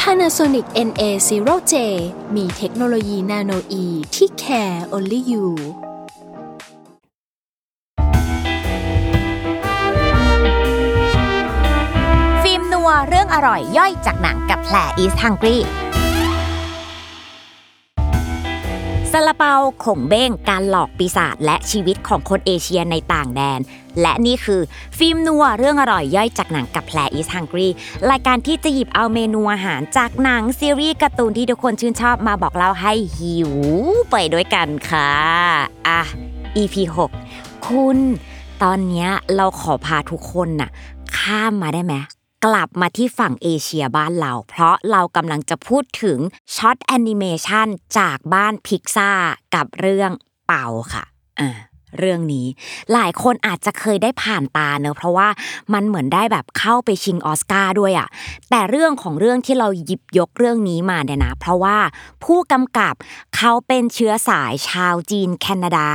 Panasonic NA0J มีเทคโนโลยีนาโนอีที่ care only you ฟิล์มนัวเรื่องอร่อยย่อยจากหนังกับแผลอีสฮังกี้ ซาลาเปาขงเบ้งการหลอกปีศาจและชีวิตของคนเอเชียในต่างแดน และนี่คือฟิล์มนัวเรื่องอร่อยย่อยจากหนังกับแผล East Hungry รายการที่จะหยิบเอาเมนูอาหารจากหนังซีรีส์การ์ตูนที่ทุกคนชื่นชอบมาบอกเล่าให้หิวไปด้วยกันค่ะ อะ EP 6 คุณ ตอนนี้เราขอพาทุกคนน่ะ ข้ามมาได้ไหม กลับมาที่ฝั่งเอเชียบ้านเรา เพราะเรากำลังจะพูดถึง short animation จากบ้านพิกซ่ากับเรื่อง Bao ค่ะอ่า เรื่องนี้ หลายคนอาจจะเคยได้ผ่านตาเนอะเพราะว่ามันเหมือนได้แบบเข้าไปชิงออสการ์ด้วยอะแต่เรื่องของเรื่องที่เราหยิบยกเรื่องนี้มาเนี่ยนะ เพราะว่าผู้กำกับเขาเป็นเชื้อสายชาวจีนแคนาดา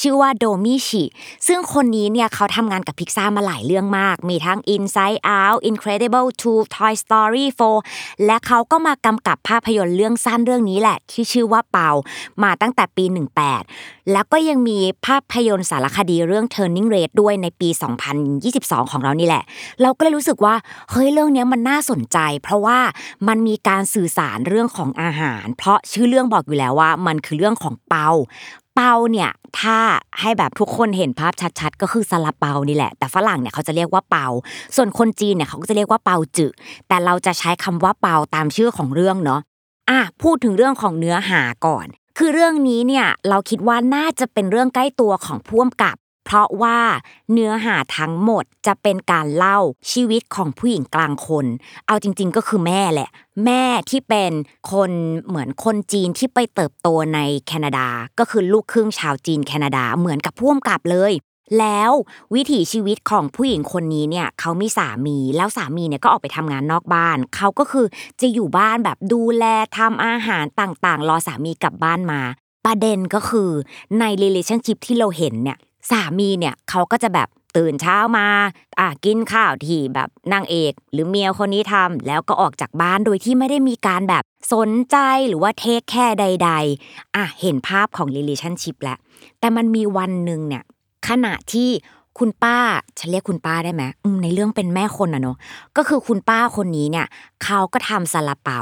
ชื่อว่า Domee Shi ซึ่งคนนี้เนี่ยเขาทำงานกับพิกซ่ามาหลายเรื่องมาก มีทั้ง Inside Out Incredible 2 Toy Story 4 และเขาก็มากำกับภาพยนตร์เรื่องสั้นเรื่องนี้แหละ ที่ชื่อว่า Bao มาตั้งแต่ปี 18 แล้วก็ยังมีภาพยนตร์สารคดีเรื่อง Turning Red ด้วยในปี 2022 ของเรานี่แหละ เราก็เลยรู้สึกว่าเฮ้ยเรื่องนี้มันน่าสนใจ เพราะว่ามันมีการสื่อสารเรื่องของอาหาร เพราะชื่อเรื่องบอกอยู่แล้วว่ามันคือเรื่องของเปาเปาเนี่ยถ้าให้แบบทุกคนเห็นภาพชัดๆ ก็คือซาลาเปานี่แหละ แต่ฝรั่งเนี่ยเขาจะเรียกว่าเปา ส่วนคนจีนเนี่ยเขาก็จะเรียกว่าเปาจือแต่เราจะใช้คำว่าเปาตามชื่อของเรื่องเนาะอะพูดถึงเรื่องของเนื้อหาก่อน คือเรื่องนี้เนี่ยเราคิดว่าน่าจะเป็นเรื่องใกล้ตัวของพ่วมกับ เพราะว่าเนื้อหาทั้งหมดจะเป็นการเล่าชีวิตของผู้หญิงกลางคน เอาจริง ๆ ก็คือแม่แหละ แม่ที่เป็นคนเหมือนคนจีนที่ไปเติบโตในแคนาดา ก็คือลูกครึ่งชาวจีนแคนาดาเหมือนกับพ่วมกับเลย แล้ววิถีชีวิตของผู้หญิงคนนี้เนี่ยเขามีสามีแล้วสามีเนี่ยก็ออกไปทำงานนอกบ้าน เขาก็คือจะอยู่บ้านแบบดูแลทำอาหารต่างๆ รอสามีกลับบ้านมา ประเด็นก็คือใน relationship ที่เราเห็นเนี่ยสามีเนี่ยเขาก็จะแบบตื่นเช้ามาอะกินข้าวที่แบบนางเอก หรือเมียคนนี้ทำแล้วก็ออกจากบ้านโดยที่ไม่ได้มีการแบบสนใจหรือว่าเทคแค่ใด ๆ อะเห็นภาพของ relationship แล้วแต่มันมีวันหนึ่งเนี่ย ขณะที่คุณป้าฉันเรียกคุณป้าได้ไหมในเรื่องเป็นแม่คนอะเนาะก็คือคุณป้าคนนี้เนี่ยเขาก็ทำซาลาเปา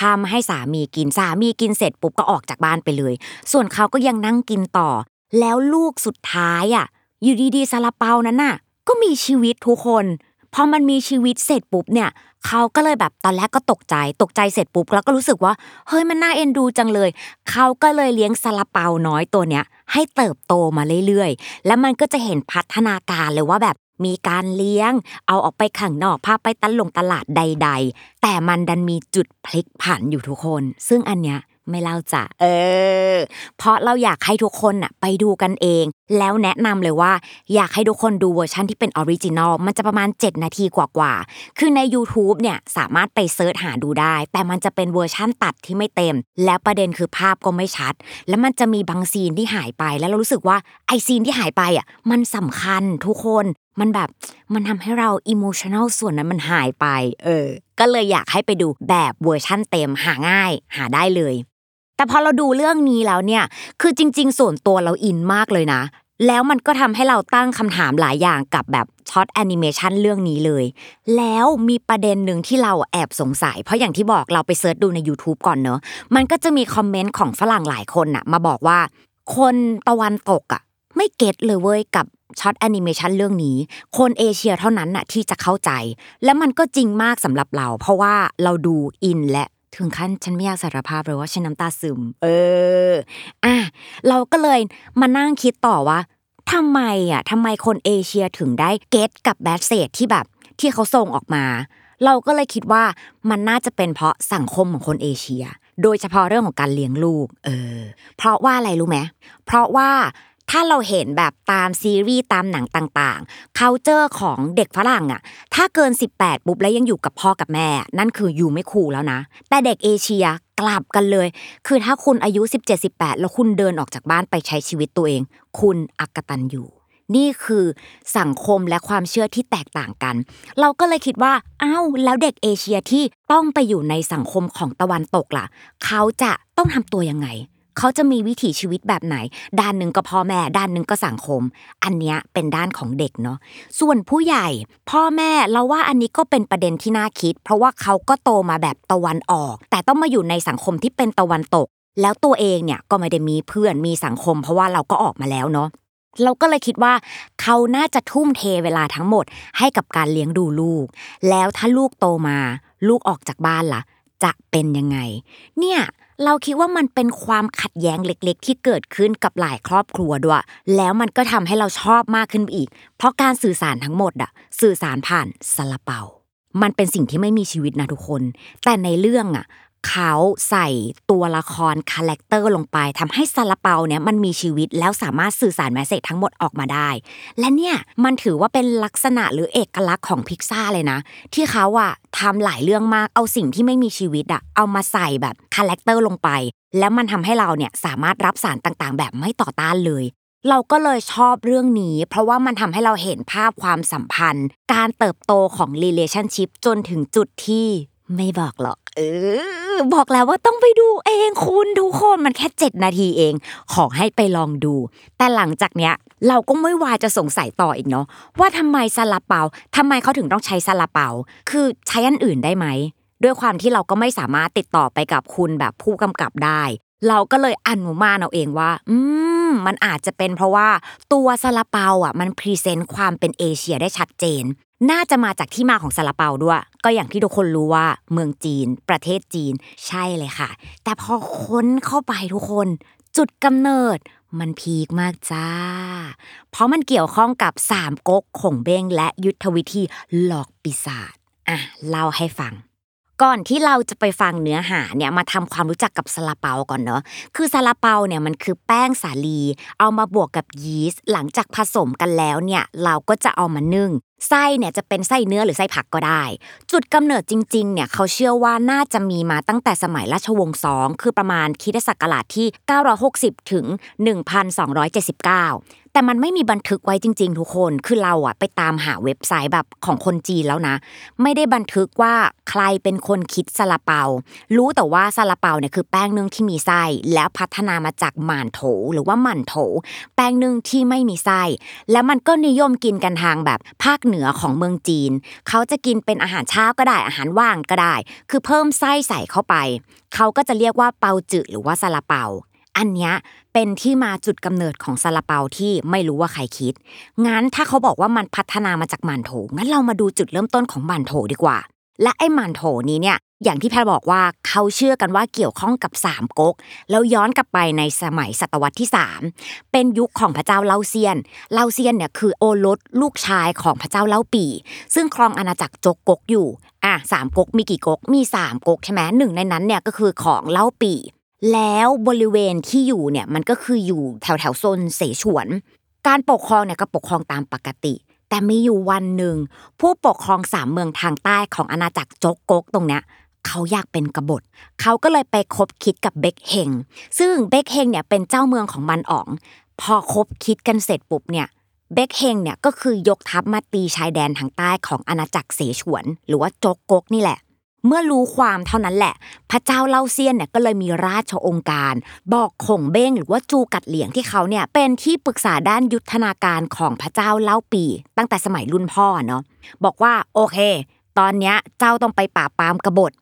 ทำให้สามีกินสามีกินเสร็จปุ๊บก็ออกจากบ้านไปเลย ส่วนเขาก็ยังนั่งกินต่อ แล้วลูกสุดท้ายอะอยู่ดีๆซาลาเปานั้นน่ะ ก็มีชีวิตทุกคน พอมันมีชีวิตเสร็จปุ๊บเนี่ยเขาก็เลยแบบตอนแรกก็ตกใจ ตกใจเสร็จปุ๊บแล้วก็รู้สึกว่าเฮ้ยมันน่าเอ็นดูจังเลยเขาก็เลยเลี้ยงซาลาเปาน้อยตัวเนี้ยให้เติบโตมาเรื่อยๆ แล้วมันก็จะเห็นพัฒนาการเลยว่าแบบมีการเลี้ยง เอาออกไปข้างนอกพาไปตลงตลาดใด ๆ แต่มันดันมีจุดพลิกผันอยู่ทุกคน ซึ่งอันเนี้ยไม่เล่าจ้ะเออ เพราะเราอยากให้ทุกคนน่ะไปดูกันเอง แล้วแนะนำเลยว่าอยากให้ทุกคนดูเวอร์ชันที่เป็น original มันจะประมาณ 7 นาทีกว่าๆ คือใน YouTube เนี่ยสามารถไป search หาดูได้ แต่มันจะเป็นเวอร์ชั่นตัดที่ไม่เต็ม แล้วประเด็นคือภาพก็ไม่ชัด แล้วมันจะมีบาง scene ที่หายไป แล้วเรารู้สึกว่าไอ scene ที่หายไปอะมันสำคัญทุกคนมันแบบมันทำให้เราอิโมชัน a ลส่วนนั้นมันหายไป เออ ก็เลยอยากให้ไปดูแบบเวอร์ชั่นเต็มหาง่าย หาได้เลย แต่พอเราดูเรื่องนี้แล้วเนี่ย คือจริง ๆ ส่วนตัวเราอินมากเลยนะ แล้วมันก็ทำให้เราตั้งคำถามหลายอย่างกับแบบ short animation เรื่องนี้เลย แล้วมีประเด็นหนึ่งที่เราแอบสงสัย เพราะอย่างที่บอกเราไป search ดูใน YouTube ก่อนเนอะมันก็จะมี comment ของฝรั่งหลายคนน่ะมาบอกว่า คนตะวันตกอะไม่ get เลยเว้ยกับ short animation เรื่องนี้ คนเอเชียเท่านั้นน่ะที่จะเข้าใจ และมันก็จริงมากสำหรับเรา เพราะว่าเราดูอินและ ถึงขั้นฉันไม่อยากสารภาพเลยว่าฉันน้ำตาซึม เออ อะเราก็เลยมานั่งคิดต่อว่าทำไมอะทำไมคนเอเชียถึงได้ get กับ message ที่แบบที่เขาส่งออกมา เราก็เลยคิดว่ามันน่าจะเป็นเพราะสังคมของคนเอเชีย โดยเฉพาะเรื่องของการเลี้ยงลูก เออ เพราะว่าอะไรรู้ไหมเพราะว่า ถ้าเราเห็นแบบตามซีรีส์ตามหนังต่างๆ c u เจอร์ของเด็กฝรั่งอะถ้าเกิน 18 ปุ๊บแล้วยังอยู่กับพ่อกับแม่ นั่นคืออยู่ไม่คูลแล้วนะ แต่เด็กเอเชียกลับกันเลย คือถ้าคุณอายุ 17-18 แล้วคุณเดินออกจากบ้านไปใช้ชีวิตตัวเอง คุณอักตันอยู่นี่คือสังคมและความเชื่อที่แตกต่างกัน เราก็เลยคิดว่าอ้าวแล้วเด็กเอเชียที่ต้องไปอยู่ในสังคมของตะวันตกล่ะ เขาจะต้องทำตัวยังไง เขาจะมีวิถีชีวิตแบบไหน ด้านหนึ่งก็พ่อแม่ ด้านหนึ่งก็สังคม อันเนี้ยเป็นด้านของเด็กเนาะส่วนผู้ใหญ่ พ่อแม่เราว่าอันนี้ก็เป็นประเด็นที่น่าคิด เพราะว่าเขาก็โตมาแบบตะวันออก แต่ต้องมาอยู่ในสังคมที่เป็นตะวันตก แล้วตัวเองเนี่ยก็ไม่ได้มีเพื่อนมีสังคม เพราะว่าเราก็ออกมาแล้วเนาะเราก็เลยคิดว่า เขาน่าจะทุ่มเทเวลาทั้งหมด ให้กับการเลี้ยงดูลูก แล้วถ้าลูกโตมา ลูกออกจากบ้านล่ะ จะเป็นยังไง เนี่ย เราคิดว่ามันเป็นความขัดแย้งเล็ก ๆ ที่เกิดขึ้นกับหลายครอบครัวด้วย แล้วมันก็ทำให้เราชอบมากขึ้นอีก เพราะการสื่อสารทั้งหมดอะสื่อสารผ่านซาลาเปา มันเป็นสิ่งที่ไม่มีชีวิตนะทุกคน แต่ในเรื่องอะ เขาใส่ตัวละคร character ลงไปทำให้ซาลาเปาเนี่ยมันมีชีวิตแล้วสามารถสื่อสาร message ทั้งหมดออกมาได้ และเนี่ยมันถือว่าเป็นลักษณะหรือเอกลักษณ์ของพิกซ่าเลยนะ ที่เขาอะทำหลายเรื่องมากเอาสิ่งที่ไม่มีชีวิตอะเอามาใส่แบบ character ลงไป แล้วมันทำให้เราเนี่ยสามารถรับสารต่างๆ แบบไม่ต่อต้านเลยเราก็เลยชอบเรื่องนี้ เพราะว่ามันทำให้เราเห็นภาพความสัมพันธ์ การเติบโตของ relationship จนถึงจุดที่ ไม่บอกหรอก เออ บอกแล้วว่าต้องไปดูเองคุณทุกคนมันแค่ 7 นาทีเอง ขอให้ไปลองดู แต่หลังจากเนี้ย เราก็ไม่วายจะสงสัยต่ออีกเนาะว่าทำไมซาลาเปาทำไมเขาถึงต้องใช้ซาลาเปา คือใช้อันอื่นได้ไหม ด้วยความที่เราก็ไม่สามารถติดต่อไปกับคุณแบบผู้กำกับได้ เราก็เลยอนุมานเอาเองว่า อืมมันอาจจะเป็นเพราะว่าตัวซาลาเปาอะมัน present ความเป็นเอเชียได้ชัดเจน น่าจะมาจากที่มาของซาลาเปาด้วย ก็อย่างที่ทุกคนรู้ว่าเมืองจีน ประเทศจีน ใช่เลยค่ะ แต่พอค้นเข้าไปทุกคน จุดกำเนิดมันพีคมากจ้า เพราะมันเกี่ยวข้องกับสามก๊กขงเบ้งและยุทธวิธีหลอกปีศาจอะเล่าให้ฟังก่อนที่เราจะไปฟังเนื้อหาเนี่ยมาทำความรู้จักกับซาลาเปาก่อนเนาะคือซาลาเปาเนี่ยมันคือแป้งสาลี เอามาบวกกับยีสต์หลังจากผสมกันแล้วเนี่ยเราก็จะเอามานึ่ง ไส้เนี่ยจะเป็นไส้เนื้อหรือไส้ผักก็ได้ จุดกำเนิดจริงๆเนี่ยเขาเชื่อว่าน่าจะมีมาตั้งแต่สมัยราชวงศ์สองคือประมาณคริสตศักราชที่ 960 ถึง 1279 แต่มันไม่มีบันทึกไว้จริง ๆ ทุกคน คือเราอะไปตามหาเว็บไซต์แบบของคนจีนแล้วนะ ไม่ได้บันทึกว่าใครเป็นคนคิดซาลาเปา รู้แต่ว่าซาลาเปาเนี่ยคือแป้งนึ่งที่มีไส้ แล้วพัฒนามาจากหม่านโถ หรือว่าหมั่นโถ แป้งนึ่งที่ไม่มีไส้ แล้วมันก็นิยมกินกันทางแบบภาคเหนือของเมืองจีน เขาจะกินเป็นอาหารเช้าก็ได้ อาหารว่างก็ได้ คือเพิ่มไส้ใส่เข้าไป เขาก็จะเรียกว่าเปาจืหรือว่าซาลาเปา อันเนี้ยเป็นที่มาจุดกำเนิดของซาลาเปาที่ไม่รู้ว่าใครคิด งั้นถ้าเขาบอกว่ามันพัฒนามาจากหมันโถ งั้นเรามาดูจุดเริ่มต้นของหมันโถดีกว่า และไอ้หมันโถนี้เนี่ย อย่างที่แพรบอกว่าเขาเชื่อกันว่าเกี่ยวข้องกับสามก๊ก แล้วย้อนกลับไปในสมัยศตวรรษที่ 3 เป็นยุคของพระเจ้าเล่าเซียน เล่าเซียนเนี่ยคือโอรสลูกชายของพระเจ้าเล่าปี ซึ่งครองอาณาจักรจกก๊กอยู่ อะสามก๊กมีกี่ก๊ก มีสามก๊กใช่ไหมหนึ่งในนั้นเนี่ยก็คือของเล่าปี แล้วบริเวณที่อยู่เนี่ยมันก็คืออยู่แถวแถวโซนเสฉวน การปกครองเนี่ยก็ปกครองตามปกติ แต่มีอยู่วันหนึ่งผู้ปกครองสามเมืองทางใต้ของอาณาจักรจกกกตรงเนี้ยเขาอยากเป็นกบฏ เขาก็เลยไปคบคิดกับเบกเฮง ซึ่งเบกเฮงเนี่ยเป็นเจ้าเมืองของมันอ๋อง พอคบคิดกันเสร็จปุ๊บเนี่ย เบกเฮงเนี่ยก็คือยกทัพมาตีชายแดนทางใต้ของอาณาจักรเสฉวน หรือว่าจกกกนี่แหละ เมื่อรู้ความเท่านั้นแหละ พระเจ้าเล่าเซียนเนี่ยก็เลยมีราชองค์การ บอกขงเบ้งหรือว่าจูกัดเหลียงที่เขาเนี่ยเป็นที่ปรึกษาด้านยุทธนาการของพระเจ้าเล่าปี ตั้งแต่สมัยรุ่นพ่อเนาะบอกว่าโอเค ตอนเนี้ยเจ้าต้องไปปราบปรามกบฏ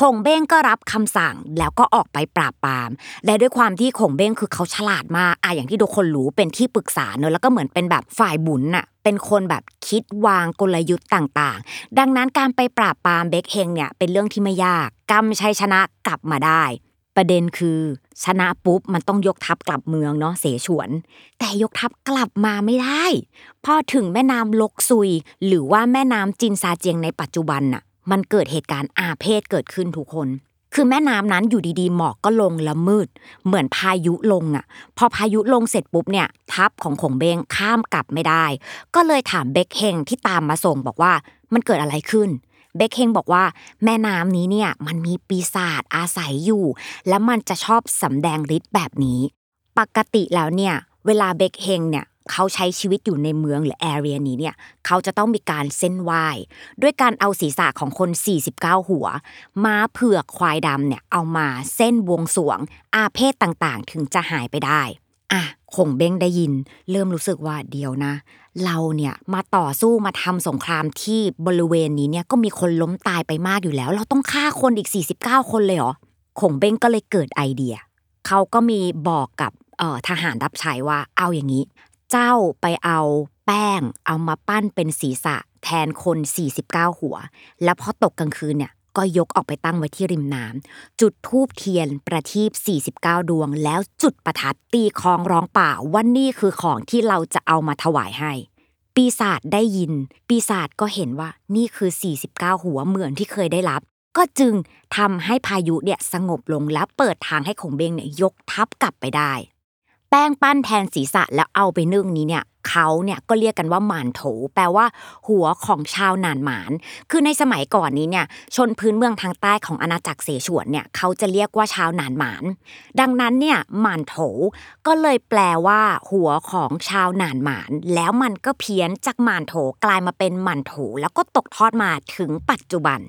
คงเบ้งก็รับคำสั่งแล้วก็ออกไปปราบปราม และด้วยความที่คงเบ้งคือเขาฉลาดมากอะอย่างที่ทุกคนรู้เป็นที่ปรึกษาเนอะแล้วก็เหมือนเป็นแบบฝ่ายบุญน่ะเป็นคนแบบคิดวางกลยุทธ์ต่างๆ ดังนั้นการไปปราบปรามเบคเฮงเนี่ยเป็นเรื่องที่ไม่ยากกำชัยชนะกลับมาได้ ประเด็นคือชนะปุ๊บมันต้องยกทัพกลับเมืองเนาะเสฉวน แต่ยกทัพกลับมาไม่ได้ พอถึงแม่น้ำลกซุย หรือว่าแม่น้ำจินซาเจียงในปัจจุบันน่ะ มันเกิดเหตุการณ์อาเพศเกิดขึ้นทุกคน คือแม่น้ำนั้นอยู่ดีๆ หมอกก็ลงแล้วมืด เหมือนพายุลงอะ พอพายุลงเสร็จปุ๊บเนี่ย ทัพของขงเบงข้ามกลับไม่ได้ ก็เลยถามเบคเฮงที่ตามมาส่งบอกว่ามันเกิดอะไรขึ้นเบคเฮงบอกว่าแม่น้ำนี้เนี่ยมันมีปีศาจอาศัยอยู่ และมันจะชอบสำแดงฤทธิ์แบบนี้ ปกติแล้วเนี่ย เวลาเบคเฮงเนี่ย เขาใช้ชีวิตอยู่ในเมืองหรือแอเรียนี้เนี่ยเขาจะต้องมีการเส้นไหว้ด้วยการเอาศีรษะของคน 49 หัว ม้าเผือกควายดำเนี่ยเอามาเส้นบวงสวง อาเพศต่างๆ ถึงจะหายไปได้อะคงเบ้งได้ยิน เริ่มรู้สึกว่าเดียวนะ เราเนี่ยมาต่อสู้มาทำสงครามที่บริเวณนี้เนี่ยก็มีคนล้มตายไปมากอยู่แล้ว เราต้องฆ่าคนอีก 49 คนเลยเหรอคงเบ้งก็เลยเกิดไอเดีย เขาก็มีบอกกับทหารรับใช้ว่าเอาอย่างนี้ เจ้าไปเอาแป้งเอามาปั้นเป็นศีรษะ แทนคน 49 หัว แล้วพอตกกลางคืนเนี่ยก็ยกออกไปตั้งไว้ที่ริมน้ำจุดทูบเทียนประทีป49 ดวง แล้วจุดประทัดตีคลองร้องป่าว่านี่คือของที่เราจะเอามาถวายให้ ปีศาจได้ยิน ปีศาจก็เห็นว่านี่คือ 49 หัวเหมือนที่เคยได้รับ ก็จึงทำให้พายุเนี่ยสงบลงและเปิดทางให้ขงเบงเนี่ยยกทัพกลับไปได้ แป้งปั้นแทนศีรษะแล้วเอาไปนึ่งนี้เนี่ยเขาเนี่ยก็เรียกกันว่าหมานโถ แปลว่า หัวของชาวหนานหมาน คือในสมัยก่อนนี้เนี่ยชนพื้นเมืองทางใต้ของอาณาจักรเสฉวนเนี่ยเขาจะเรียกว่าชาวหนานหมาน ดังนั้นเนี่ยหมานโถก็เลยแปลว่า หัวของชาวหนานหมาน แล้วมันก็เพี้ยนจากหมานโถกลายมาเป็นหมันโถ แล้วก็ตกทอดมาถึงปัจจุบัน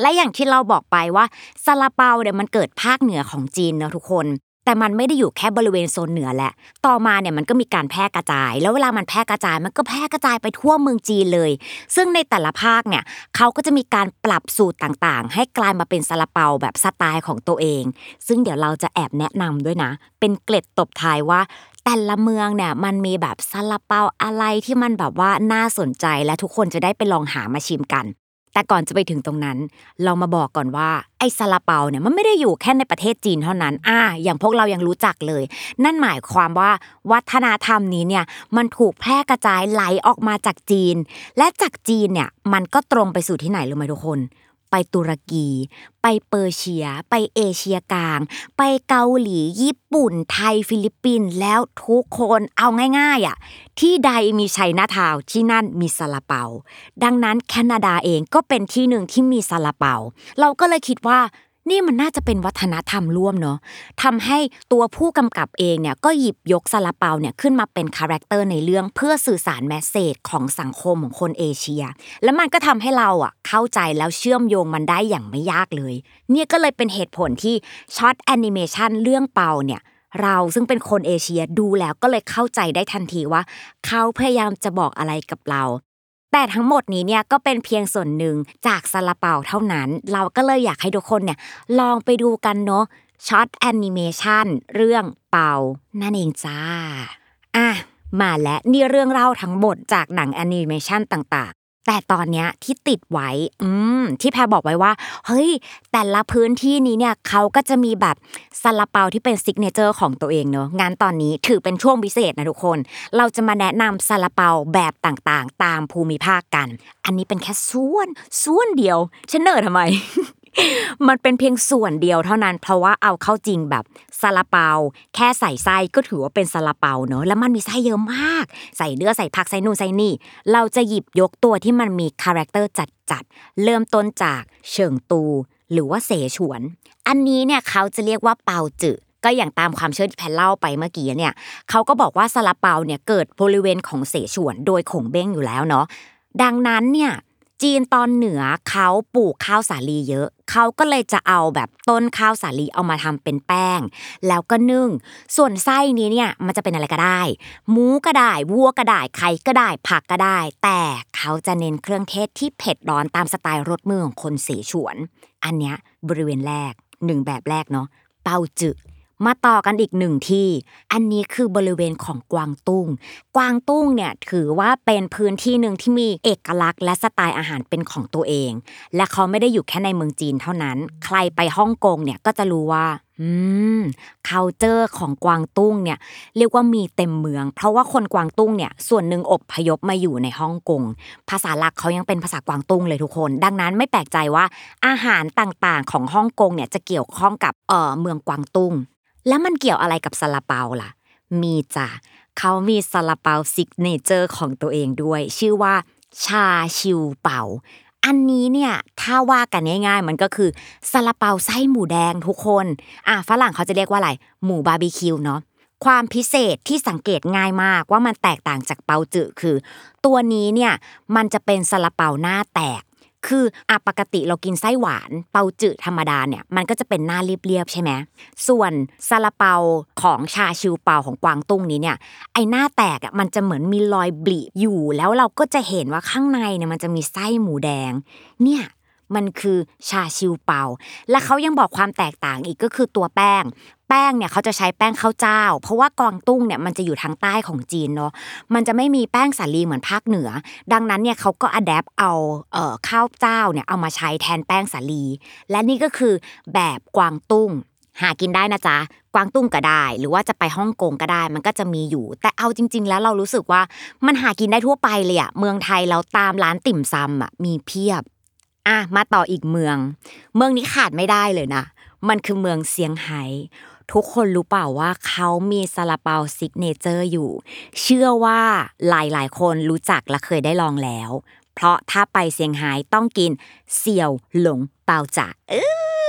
และอย่างที่เราบอกไปว่าซาลาเปาเนี่ยมันเกิดภาคเหนือของจีนเนอะทุกคน แต่มันไม่ได้อยู่แค่บริเวณโซนเหนือแหละ ต่อมาเนี่ยมันก็มีการแพร่กระจาย แล้วเวลามันแพร่กระจายมันก็แพร่กระจายไปทั่วเมืองจีนเลย ซึ่งในแต่ละภาคเนี่ยเขาก็จะมีการปรับสูตรต่างๆ ให้กลายมาเป็นซาลาเปาแบบสไตล์ของตัวเอง ซึ่งเดี๋ยวเราจะแอบแนะนำด้วยนะ เป็นเกล็ดตบท้ายว่าแต่ละเมืองเนี่ยมันมีแบบซาลาเปาอะไรที่มันแบบว่าน่าสนใจและทุกคนจะได้ไปลองหามาชิมกัน แต่ก่อนจะไปถึงตรงนั้น เรามาบอกก่อนว่าไอ้ซาลาเปาเนี่ยมันไม่ได้อยู่แค่ในประเทศจีนเท่านั้น อ่า อย่างพวกเรายังรู้จักเลย นั่นหมายความว่าวัฒนธรรมนี้เนี่ยมันถูกแพร่กระจายไหลออกมาจากจีน และจากจีนเนี่ยมันก็ตรงไปสู่ที่ไหนรู้ไหมทุกคน ไปตุรกี ไปเปอร์เซีย ไปเอเชียกลาง ไปเกาหลี ญี่ปุ่น ไทย ฟิลิปปินส์ แล้วทุกคนเอาง่ายๆอะ ที่ใดมีไชน่าทาวที่นั่นมีซาลาเปา ดังนั้นแคนาดาเองก็เป็นที่หนึ่งที่มีซาลาเปา เราก็เลยคิดว่า นี่มันน่าจะเป็นวัฒนธรรมร่วมเนาะทำให้ตัวผู้กำกับเองเนี่ยก็หยิบยกซาลาเปาเนี่ยขึ้นมาเป็น character ในเรื่องเพื่อสื่อสาร message ของสังคมของคนเอเชีย แล้วมันก็ทำให้เราอะเข้าใจแล้วเชื่อมโยงมันได้อย่างไม่ยากเลย เนี่ยก็เลยเป็นเหตุผลที่ short animation เรื่องเปาเนี่ยเราซึ่งเป็นคนเอเชียดูแล้วก็เลยเข้าใจได้ทันทีว่า เขาพยายามจะบอกอะไรกับเรา แต่ทั้งหมดนี้เนี่ยก็เป็นเพียงส่วนหนึ่งจากซาลาเปาเท่านั้น เราก็เลยอยากให้ทุกคนเนี่ยลองไปดูกันเนาะ short animation เรื่องเปานั่นเองจ้าอะมาและนี่เรื่องเล่าทั้งหมดจากหนังแอนิเมชันต่าง แต่ตอนเนี้ยที่ติดไว้อืมที่แพรบอกไว้ว่า เฮ้ย แต่ละพื้นที่นี้เนี่ยเขาก็จะมีแบบซาลาเปาที่เป็น signature ของตัวเองเนอะงานตอนนี้ถือเป็นช่วงพิเศษนะทุกคน เราจะมาแนะนำซาลาเปาแบบต่างๆ ตามภูมิภาคกัน อันนี้เป็นแค่ส่วนส่วนเดียวฉันเนอทำไม มันเป็นเพียงส่วนเดียวเท่านั้น เพราะว่าเอาเข้าจริงแบบซาลาเปา แค่ใส่ไส้ก็ถือว่าเป็นซาลาเปาเนอะแล้วมันมีไส้เยอะมาก ใส่เนื้อใส่ผักใส่นู่นใส่นี่ เราจะหยิบยกตัวที่มันมี character จัดๆเริ่มต้นจากเฉิงตู หรือว่าเสฉวน อันนี้เนี่ยเขาจะเรียกว่าเปาจื่อก็อย่างตามความเชื่อที่แพนเล่าไปเมื่อกี้เนี่ยเขาก็บอกว่าซาลาเปาเนี่ยเกิดบริเวณของเสฉวนโดยขงเบ้งอยู่แล้วเนาะดังนั้นเนี่ย จีนตอนเหนือเขาปลูกข้าวสาลีเยอะ เขาก็เลยจะเอาแบบต้นข้าวสาลีเอามาทำเป็นแป้ง แล้วก็นึ่ง ส่วนไส้นี้เนี่ยมันจะเป็นอะไรก็ได้ หมูก็ได้วัวก็ได้ไข่ก็ได้ผักก็ได้ แต่เขาจะเน้นเครื่องเทศที่เผ็ดร้อนตามสไตล์รสมือของคนเสฉวน อันเนี้ยบริเวณแรกหนึ่งแบบแรกเนาะเปาจื มาต่อกันอีกหนึ่งที่ อันนี้คือบริเวณของกวางตุ้ง กวางตุ้งเนี่ยถือว่าเป็นพื้นที่หนึ่งที่มีเอกลักษณ์และสไตล์อาหารเป็นของตัวเอง และเขาไม่ได้อยู่แค่ในเมืองจีนเท่านั้น ใครไปฮ่องกงเนี่ยก็จะรู้ว่าอืม culture ของกวางตุ้งเนี่ยเรียกว่ามีเต็มเมือง เพราะว่าคนกวางตุ้งเนี่ยส่วนหนึ่งอบพยพมาอยู่ในฮ่องกง ภาษาหลักเขายังเป็นภาษากวางตุ้งเลยทุกคน ดังนั้นไม่แปลกใจว่าอาหารต่างๆของฮ่องกงเนี่ยจะเกี่ยวข้องกับเอ่อเมืองกวางตุ้ง แล้วมันเกี่ยวอะไรกับซาลาเปาล่ะ มีจ้ะเขามีซาลาเปาซิกเนเจอร์ของตัวเองด้วย ชื่อว่าชาชิวเปาอันนี้เนี่ยถ้าว่ากันง่ายๆ มันก็คือซาลาเปาไส้หมูแดงทุกคนอะฝรั่งเขาจะเรียกว่าอะไร หมูบาร์บีคิวเนาะความพิเศษที่สังเกตง่ายมากว่ามันแตกต่างจากเปาจือคือ ตัวนี้เนี่ยมันจะเป็นซาลาเปาหน้าแตก คืออะปกติเรากินไส้หวาน เปาจืดธรรมดาเนี่ยมันก็จะเป็นหน้าเรียบๆใช่ไหมส่วนซาลาเปาของชาชิวเปาของกวางตุ้งนี้เนี่ยไอหน้าแตกอะมันจะเหมือนมีรอยบลีอยู่ แล้วเราก็จะเห็นว่าข้างในเนี่ยมันจะมีไส้หมูแดง เนี่ย มันคือชาชิวเปา และเขายังบอกความแตกต่างอีกก็คือตัวแป้ง แป้งเนี่ยเขาจะใช้แป้งข้าวเจ้า เพราะว่ากวางตุ้งเนี่ยมันจะอยู่ทางใต้ของจีนเนาะมันจะไม่มีแป้งสาลีเหมือนภาคเหนือ ดังนั้นเนี่ยเขาก็อัดแอปเอาเอ่อข้าวเจ้าเนี่ยเอามาใช้แทนแป้งสาลี และนี่ก็คือแบบกวางตุ้งหากินได้นะจ๊ะกวางตุ้งก็ได้ หรือว่าจะไปฮ่องกงก็ได้ มันก็จะมีอยู่ แต่เอาจริง ๆ แล้วเรารู้สึกว่ามันหากินได้ทั่วไปเลยอะเมืองไทยเราตามร้านติ่มซำอะมีเพียบ อะมาต่ออีกเมือง เมืองนี้ขาดไม่ได้เลยนะมันคือเมืองเซี่ยงไฮ้ทุกคนรู้เปล่าว่าเขามีซาลาเปา signature อยู่ เชื่อว่าหลายๆ คนรู้จักและเคยได้ลองแล้ว เพราะถ้าไปเซี่ยงไฮ้ต้องกินเสี่ยวหลงเปาจ่าเออ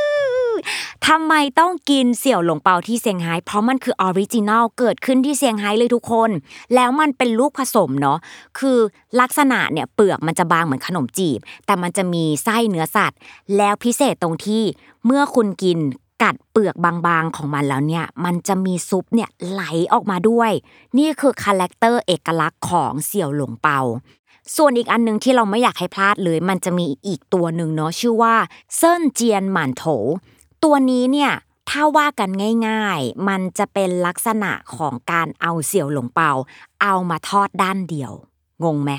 ทำไมต้องกินเสี่ยวหลงเปาที่เซี่ยงไฮ้เพราะมันคือ original เกิดขึ้นที่เซี่ยงไฮ้เลยทุกคน แล้วมันเป็นลูกผสมเนาะคือลักษณะเนี่ยเปลือกมันจะบางเหมือนขนมจีบ แต่มันจะมีไส้เนื้อสัตว์ แล้วพิเศษตรงที่เมื่อคุณกินกัดเปลือกบางๆของมันแล้วเนี่ย มันจะมีซุปเนี่ยไหลออกมาด้วย นี่คือ character เอกลักษณ์ของเสี่ยวหลงเปาส่วนอีกอันหนึงที่เราไม่อยากให้พลาดเลย มันจะมีอีกตัวหนึ่งเนาะชื่อว่าเซินเจียนหมันโถ ตัวนี้เนี่ยถ้าว่ากันง่ายๆ มันจะเป็นลักษณะของการเอาเสี่ยวหลงเปา เอามาทอดด้านเดียว งงไหม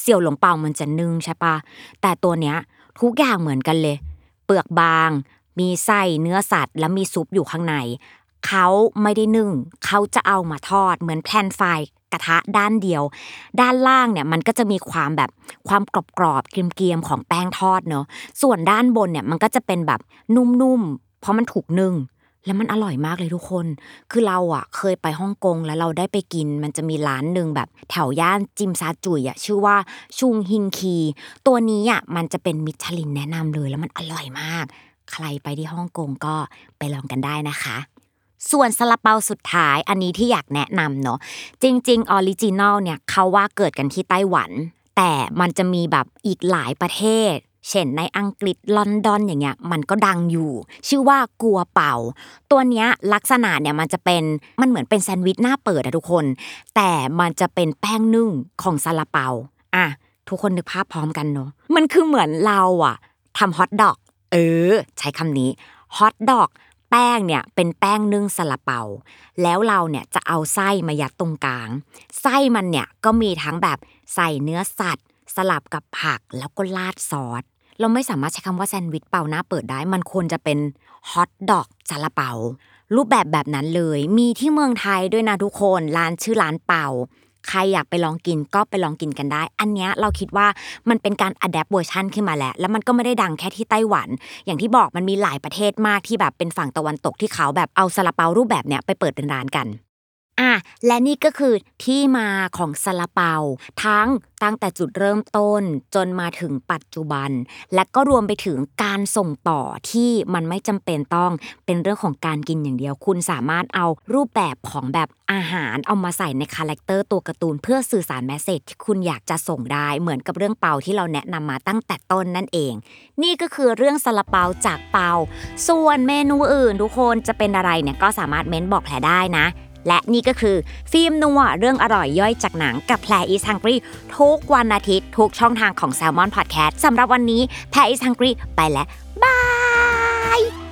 เสี่ยวหลงเปามันจะนึ่งใช่ปะแต่ตัวเนี้ยทุกอย่างเหมือนกันเลย เปลือกบาง มีไส้เนื้อสัตว์ และมีซุปอยู่ข้างใน เขาไม่ได้นึ่ง เขาจะเอามาทอดเหมือน pan friedกระทะด้านเดียว ด้านล่างเนี่ยมันก็จะมีความแบบความกรอบๆเกรียมๆของแป้งทอดเนาะส่วนด้านบนเนี่ยมันก็จะเป็นแบบนุ่มๆ เพราะมันถูกนึ่งแล้วมันอร่อยมากเลยทุกคน คือเราอะเคยไปฮ่องกงแล้วเราได้ไปกิน มันจะมีร้านหนึ่งแบบแถวย่านจิมซาจุยอะชื่อว่าชุงฮิงคี ตัวนี้อะมันจะเป็นมิชลินแนะนำเลยแล้วมันอร่อยมาก ใครไปที่ฮ่องกงก็ไปลองกันได้นะคะ ส่วนซาลาเปาสุดท้ายอันนี้ที่อยากแนะนำเนาะจริง ๆ original เนี่ยเขาว่าเกิดกันที่ไต้หวัน แต่มันจะมีแบบอีกหลายประเทศ เช่นในอังกฤษลอนดอนอย่างเงี้ยมันก็ดังอยู่ ชื่อว่ากัวเปา ตัวเนี้ยลักษณะเนี่ยมันจะเป็นมันเหมือนเป็นแซนด์วิชหน้าเปิดอะทุกคน แต่มันจะเป็นแป้งนึ่งของซาลาเปาอะทุกคนนึกภาพพร้อมกันเนาะมันคือเหมือนเราอะทำฮอตดอก เออ ใช้คำนี้ฮอทดอกแป้งเนี่ยเป็นแป้งนึ่งซาลาเปา แล้วเราเนี่ยจะเอาไส้มายัดตรงกลาง ไส้มันเนี่ยก็มีทั้งแบบใส่เนื้อสัตว์ สลับกับผักแล้วก็ราดซอส เราไม่สามารถใช้คำว่าแซนด์วิชเปาหน้าเปิดได้ มันควรจะเป็นฮอทดอกซาลาเปารูปแบบแบบนั้นเลย มีที่เมืองไทยด้วยนะทุกคนร้านชื่อร้านเปาใครอยากไปลองกินก็ไปลองกินกันได้ อันเนี้ยเราคิดว่ามันเป็นการ adapt version ขึ้นมาแล้ว แล้วมันก็ไม่ได้ดังแค่ที่ไต้หวัน อย่างที่บอกมันมีหลายประเทศมากที่แบบเป็นฝั่งตะวันตกที่เขาแบบเอาซาลาเปารูปแบบเนี้ยไปเปิดเป็นร้านกัน อะและนี่ก็คือที่มาของซาลาเปา ทั้งตั้งแต่จุดเริ่มต้นจนมาถึงปัจจุบัน และก็รวมไปถึงการส่งต่อที่มันไม่จำเป็นต้องเป็นเรื่องของการกินอย่างเดียว คุณสามารถเอารูปแบบของแบบอาหารเอามาใส่ใน character ตัวการ์ตูน เพื่อสื่อสาร message ที่คุณอยากจะส่งได้เหมือนกับเรื่องเปาที่เราแนะนำมาตั้งแต่ต้นนั่นเอง นี่ก็คือเรื่องซาลาเปาจากเปา ส่วนเมนูอื่นทุกคนจะเป็นอะไรเนี่ยก็สามารถเม้นบอกแผลได้นะ และนี่ก็คือฟิล์มนัวเรื่องอร่อยย่อยจากหนังกับแพรอีสังกรีทุกวันอาทิตย์ทุกช่องทางของแซลมอนพอดแคสต์สำหรับวันนี้แพรอีสังกรีไปแล้วบาย